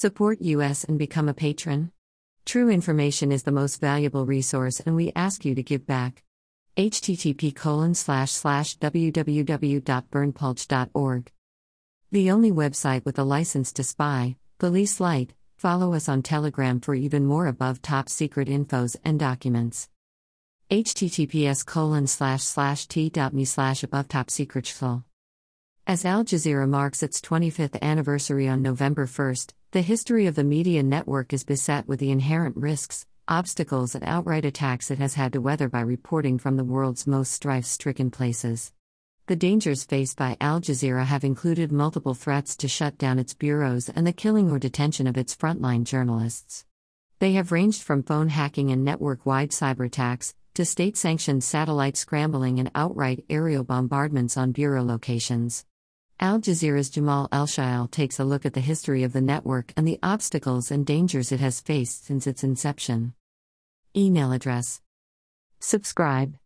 Support us and become a patron. True information is the most valuable resource and we ask you to give back. http colon slash slash www.berndpulch.org. The only website with a license to spy, Police Light. Follow us on Telegram for even more above top secret infos and documents. https colon slash slash t.me slash above top secret As Al Jazeera marks its 25th anniversary on November 1st, the history of the media network is beset with the inherent risks, obstacles, and outright attacks it has had to weather by reporting from the world's most strife stricken places. The dangers faced by Al Jazeera have included multiple threats to shut down its bureaus and the killing or detention of its frontline journalists. They have ranged from phone hacking and network wide cyber attacks, to state sanctioned satellite scrambling and outright aerial bombardments on bureau locations. Al Jazeera's Jamal Elshayyal takes a look at the history of the network and the obstacles and dangers it has faced since its inception. Email address. Subscribe.